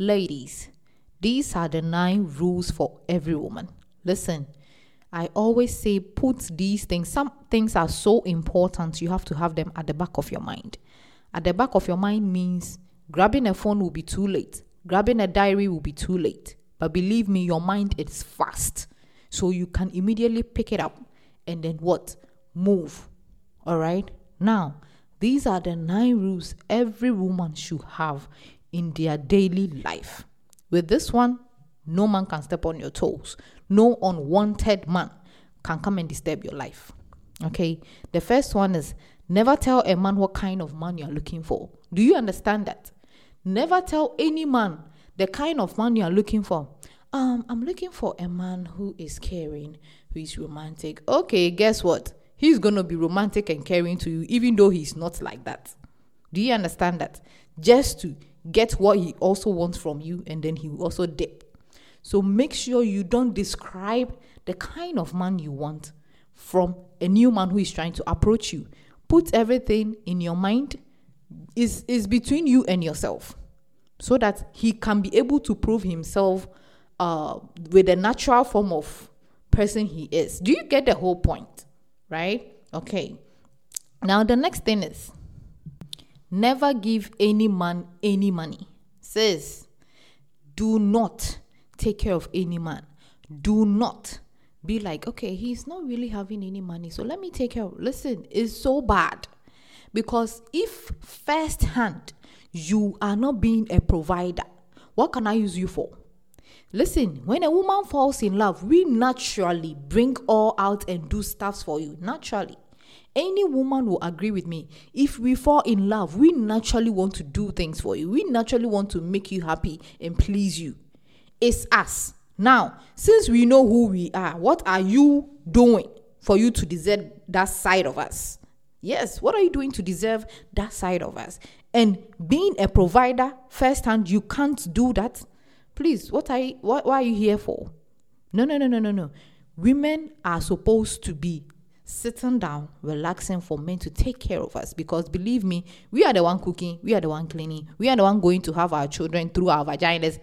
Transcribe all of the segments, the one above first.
Ladies, these are the nine rules for every woman. Listen, I always say put these things, some things are so important, you have to have them at the back of your mind. At the back of your mind means grabbing a phone will be too late, grabbing a diary will be too late. But believe me, your mind is fast. So you can immediately pick it up and then what? Move. All right? Now, these are the nine rules every woman should have in their daily life. With this one, no man can step on your toes. No unwanted man can come and disturb your life. Okay? The first one is never tell a man what kind of man you're looking for. Do you understand that? Never tell any man the kind of man you're looking for. Um, I'm looking for a man who is caring, who is romantic. Okay, guess what? He's gonna be romantic and caring to you, even though he's not like that. Do you understand that? Just to get what he also wants from you, and then he will also dip. So make sure you don't describe the kind of man you want from a new man who is trying to approach you. Put everything in your mind is is between you and yourself so that he can be able to prove himself uh, with the natural form of person he is. Do you get the whole point? Right? Okay. Now, the next thing is never give any man any money. Says, do not take care of any man. Do not be like, okay, he's not really having any money, so let me take care of. Listen, it's so bad because if firsthand you are not being a provider, what can I use you for? Listen, when a woman falls in love, we naturally bring all out and do stuffs for you. Naturally. Any woman will agree with me. If we fall in love, we naturally want to do things for you. We naturally want to make you happy and please you. It's us. Now, since we know who we are, what are you doing for you to deserve that side of us? Yes, what are you doing to deserve that side of us? And being a provider firsthand, you can't do that. Please, what are you, what, what are you here for? No, no, no, no, no, no. Women are supposed to be sitting down, relaxing for men to take care of us. Because believe me, we are the one cooking, we are the one cleaning, we are the one going to have our children through our vaginas.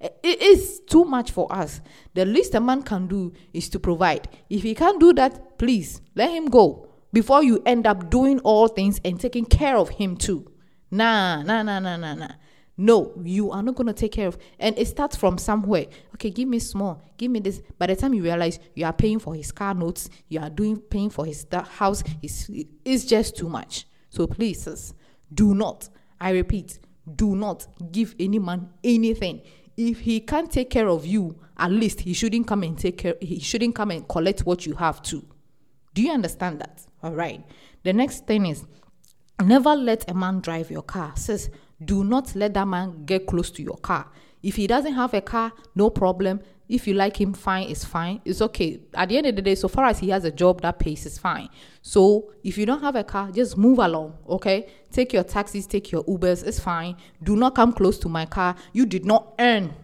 It is too much for us. The least a man can do is to provide. If he can't do that, please let him go before you end up doing all things and taking care of him too. Nah, nah, nah, nah, nah, nah. No, you are not going to take care of. And it starts from somewhere. Okay, give me small, give me this. By the time you realize you are paying for his car notes, you are doing paying for his house, it's, it's just too much. So please, do not. I repeat, do not give any man anything. If he can't take care of you, at least he shouldn't come and take care. He shouldn't come and collect what you have too. Do you understand that? All right. The next thing is never let a man drive your car. Says do not let that man get close to your car. If he doesn't have a car, no problem. If you like him, fine, it's fine. It's okay. At the end of the day, so far as he has a job that pays, is fine. So if you don't have a car, just move along, okay? Take your taxis, take your Ubers, it's fine. Do not come close to my car. You did not earn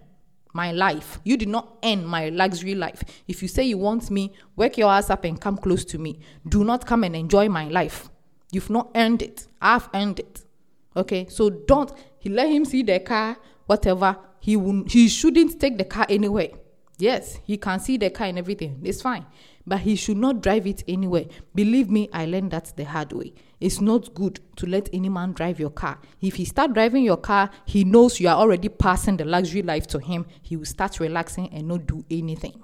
my life. You did not earn my luxury life. If you say you want me, work your ass up and come close to me. Do not come and enjoy my life. You've not earned it. I've earned it. Okay, so don't he let him see the car, whatever. He will, he shouldn't take the car anywhere. Yes, he can see the car and everything. It's fine. But he should not drive it anywhere. Believe me, I learned that the hard way. It's not good to let any man drive your car. If he start driving your car, he knows you are already passing the luxury life to him. He will start relaxing and not do anything.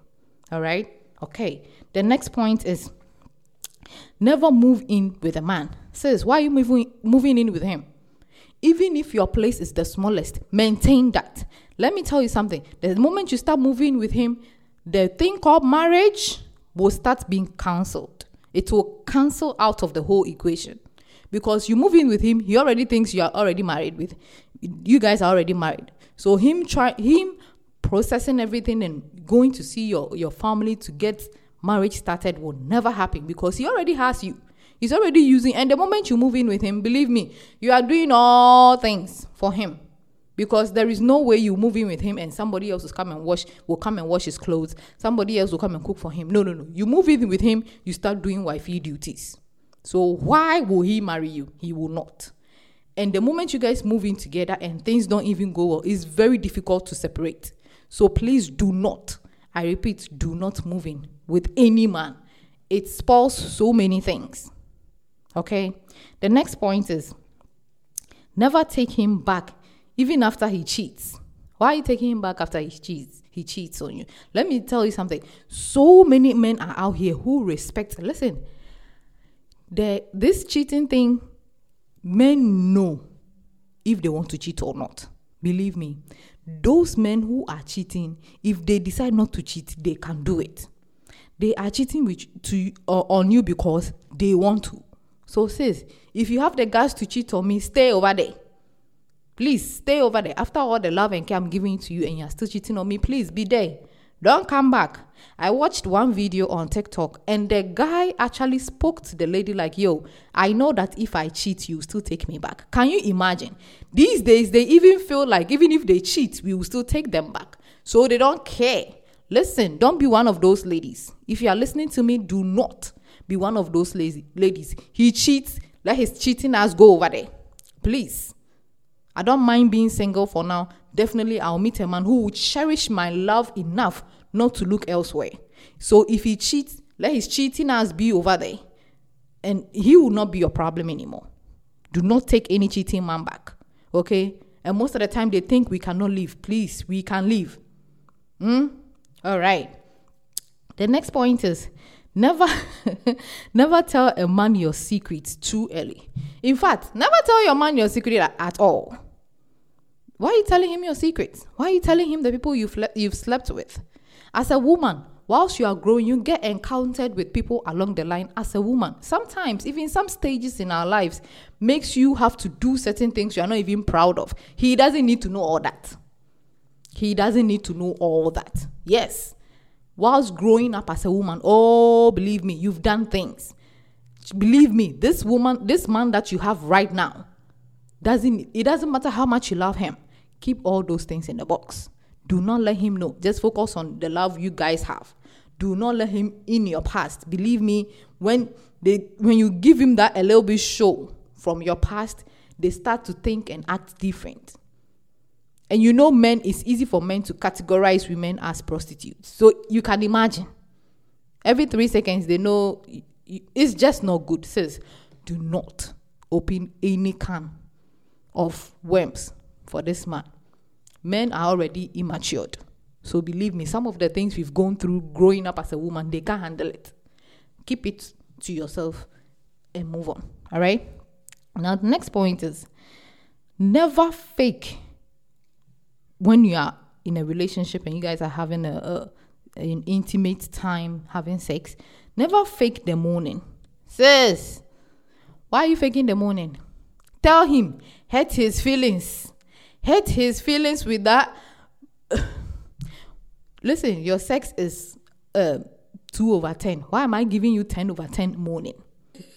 All right? Okay. The next point is never move in with a man. Says, why are you moving moving in with him? Even if your place is the smallest, maintain that. Let me tell you something. The moment you start moving with him, the thing called marriage will start being cancelled. It will cancel out of the whole equation. Because you move in with him, he already thinks you are already married with. You guys are already married. So him try him processing everything and going to see your, your family to get marriage started will never happen because he already has you. He's already using, and the moment you move in with him, believe me, you are doing all things for him. Because there is no way you move in with him and somebody else will come and wash will come and wash his clothes. Somebody else will come and cook for him. No, no, no. You move in with him, you start doing wifey duties. So why will he marry you? He will not. And the moment you guys move in together and things don't even go well, it's very difficult to separate. So please do not, I repeat, do not move in with any man. It spoils so many things. Okay? The next point is never take him back even after he cheats. Why are you taking him back after he cheats? He cheats on you. Let me tell you something. So many men are out here who respect. Listen, the this cheating thing, men know if they want to cheat or not. Believe me, those men who are cheating, if they decide not to cheat, they can do it. They are cheating with to uh, on you because they want to. So sis, if you have the guts to cheat on me, stay over there. Please stay over there. After all the love and care I'm giving to you and you're still cheating on me, please be there. Don't come back. I watched one video on TikTok and the guy actually spoke to the lady like, yo, I know that if I cheat, you still take me back. Can you imagine? These days, they even feel like even if they cheat, we will still take them back. So they don't care. Listen, don't be one of those ladies. If you are listening to me, do not be one of those lazy ladies. He cheats, let his cheating ass go over there. Please. I don't mind being single for now. Definitely, I'll meet a man who would cherish my love enough not to look elsewhere. So if he cheats, let his cheating ass be over there. And he will not be your problem anymore. Do not take any cheating man back. Okay? And most of the time they think we cannot leave. Please, we can leave. Hmm? All right. The next point is never never tell a man your secrets too early. In fact, never tell your man your secret at, at all. Why are you telling him your secrets? Why are you telling him the people you've, le- you've slept with? As a woman, whilst you are growing, you get encountered with people along the line as a woman. Sometimes, even some stages in our lives, makes you have to do certain things you are not even proud of. He doesn't need to know all that. He doesn't need to know all that. Yes. Whilst growing up as a woman, oh, believe me, you've done things. Believe me, this woman, this man that you have right now, doesn't it doesn't matter how much you love him keep all those things in the box. Do not let him know. Just focus on the love you guys have. Do not let him in your past. Believe me, when they when you give him that a little bit show from your past, they start to think and act different. And you know, men, it's easy for men to categorize women as prostitutes. So you can imagine. Every three seconds, they know it's just not good. It says, do not open any can of worms for this man. Men are already immatured. So believe me, some of the things we've gone through growing up as a woman, they can't handle it. Keep it to yourself and move on. All right? Now, the next point is never fake when you are in a relationship and you guys are having a, a an intimate time having sex. Never fake the morning. Sis, why are you faking the morning? Tell him, hurt his feelings hurt his feelings with that. Listen, your sex is uh, 2 over 10. Why am I giving you 10 over 10 morning?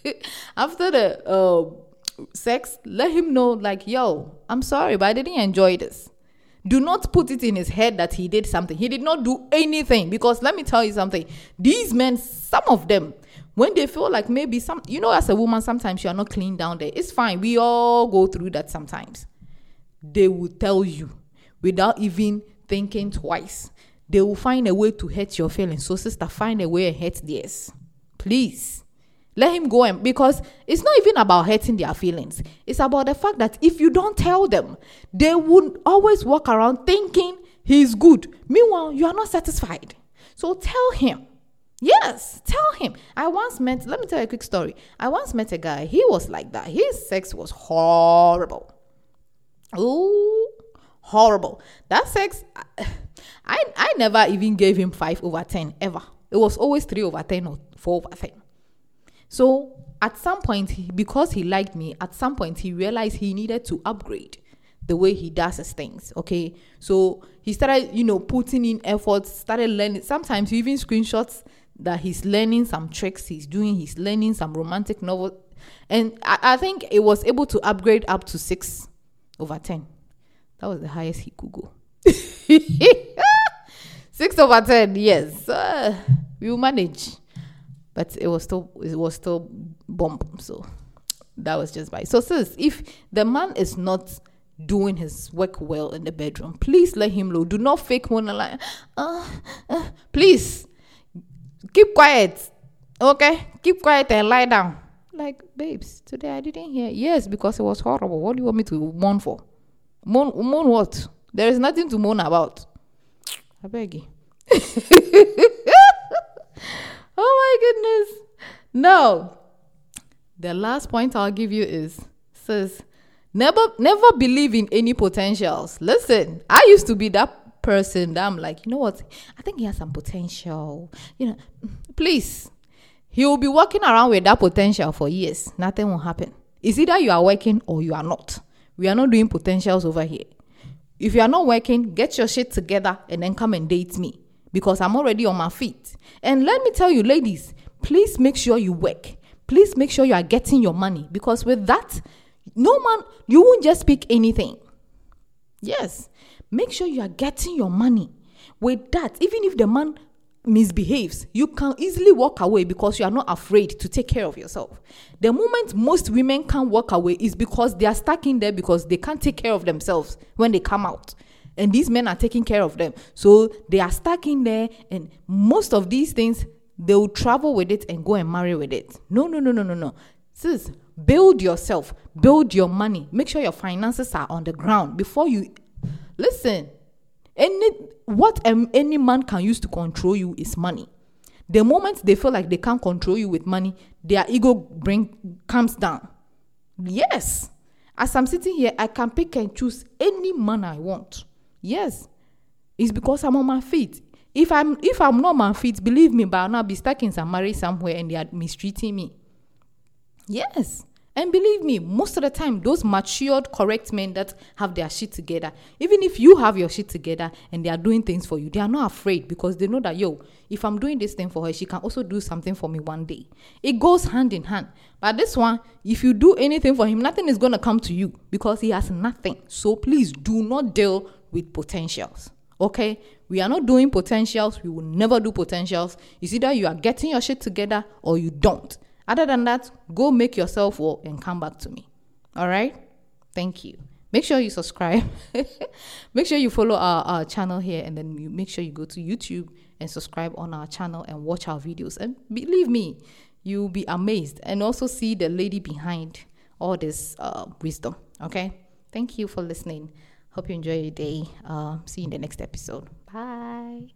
After the uh, sex, let him know, like, yo, I'm sorry, but I didn't enjoy this. Do not put it in his head that he did something. He did not do anything because let me tell you something. These men, some of them, when they feel like maybe some, you know, as a woman, sometimes you are not clean down there. It's fine. We all go through that sometimes they will tell you without even thinking twice. They will find a way to hurt your feelings. So, sister, find a way and hurt theirs. Please. Let him go and because it's not even about hurting their feelings. It's about the fact that if you don't tell them, they would always walk around thinking he's good. Meanwhile, you are not satisfied. So tell him. Yes, tell him. I once met, let me tell you a quick story. I once met a guy, he was like that. His sex was horrible. Oh, horrible. That sex, I, I never even gave him 5 over 10 ever. It was always 3 over 10 or 4 over 10. So at some point, because he liked me, at some point he realized he needed to upgrade the way he does his things. Okay. So he started, you know, putting in efforts, started learning. Sometimes even screenshots that he's learning some tricks, he's doing, he's learning some romantic novel. And I, I think it was able to upgrade up to six over 10. That was the highest he could go. 6 over 10, yes. Uh, we will manage. But it was still it was still bomb. So that was just by. So, sis, if the man is not doing his work well in the bedroom, please let him know. Do not fake one like, uh, uh, please keep quiet. Okay, keep quiet and lie down. Like, babes, today I didn't hear. Yes, because it was horrible. What do you want me to mourn for? Mourn, mourn what? There is nothing to mourn about. I beg you. oh my goodness. No. The last point I'll give you is says never never believe in any potentials. Listen, I used to be that person that I'm like, you know what? I think he has some potential. You know, please. He will be walking around with that potential for years. Nothing will happen. It's either you are working or you are not. We are not doing potentials over here. If you are not working, get your shit together and then come and date me because I'm already on my feet. And let me tell you, ladies, please make sure you work. Please make sure you are getting your money because with that, no man, you won't just pick anything. Yes, make sure you are getting your money. With that, even if the man misbehaves, you can easily walk away because you are not afraid to take care of yourself. The moment most women can't walk away is because they are stuck in there because they can't take care of themselves when they come out. And these men are taking care of them. So they are stuck in there, and most of these things they will travel with it and go and marry with it. No, no, no, no, no, no. Sis, build yourself, build your money, make sure your finances are on the ground before you listen. Any what any man can use to control you is money. The moment they feel like they can't control you with money, their ego bring comes down. Yes. As I'm sitting here, I can pick and choose any man I want. Yes. It's because I'm on my feet. If I'm if I'm not on my feet, believe me, but I'll not be stuck in some marriage somewhere and they are mistreating me. Yes. And believe me, most of the time, those matured, correct men that have their shit together, even if you have your shit together and they are doing things for you, they are not afraid because they know that, yo, if I'm doing this thing for her, she can also do something for me one day. It goes hand in hand. But this one, if you do anything for him, nothing is going to come to you because he has nothing. So please do not deal with potentials. Okay? We are not doing potentials. We will never do potentials. It's either you are getting your shit together or you don't. Other than that, go make yourself well and come back to me. All right? Thank you. Make sure you subscribe. make sure you follow our, our channel here and then you make sure you go to YouTube and subscribe on our channel and watch our videos. And believe me, you'll be amazed and also see the lady behind all this uh, wisdom. Okay? Thank you for listening. Hope you enjoy your day. Uh, see you in the next episode. Bye.